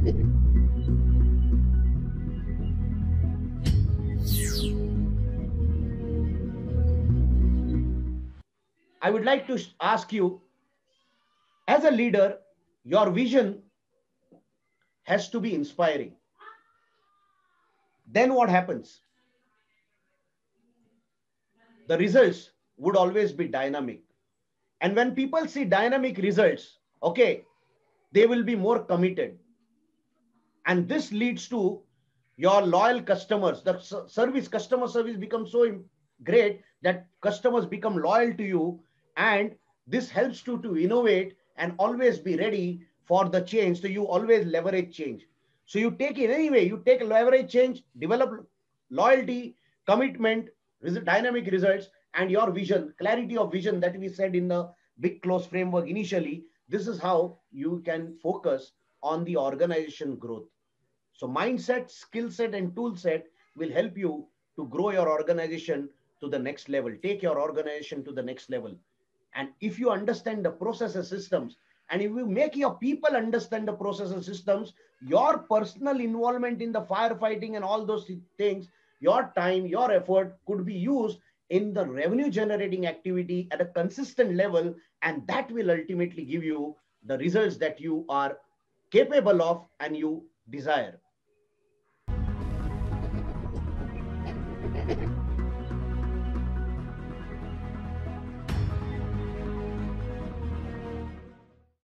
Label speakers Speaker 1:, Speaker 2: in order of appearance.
Speaker 1: I would like to ask you, as a leader, your vision has to be inspiring. Then what happens? The results would always be dynamic. And when people see dynamic results, okay, they will be more committed. And this leads to your loyal customers. The service, customer service becomes so great that customers become loyal to you. And this helps you to innovate and always be ready for the change. So you always leverage change. So you take it anyway, you take leverage change, develop loyalty, commitment, dynamic results, and your vision, clarity of vision that we said in the big close framework initially, this is how you can focus on the organization growth. So mindset, skill set, and tool set will help you to grow your organization to the next level, take your organization to the next level. And if you understand the processes systems, and if you make your people understand the processes systems, your personal involvement in the firefighting and all those things, your time, your effort could be used in the revenue generating activity at a consistent level and that will ultimately give you the results that you are capable of and you desire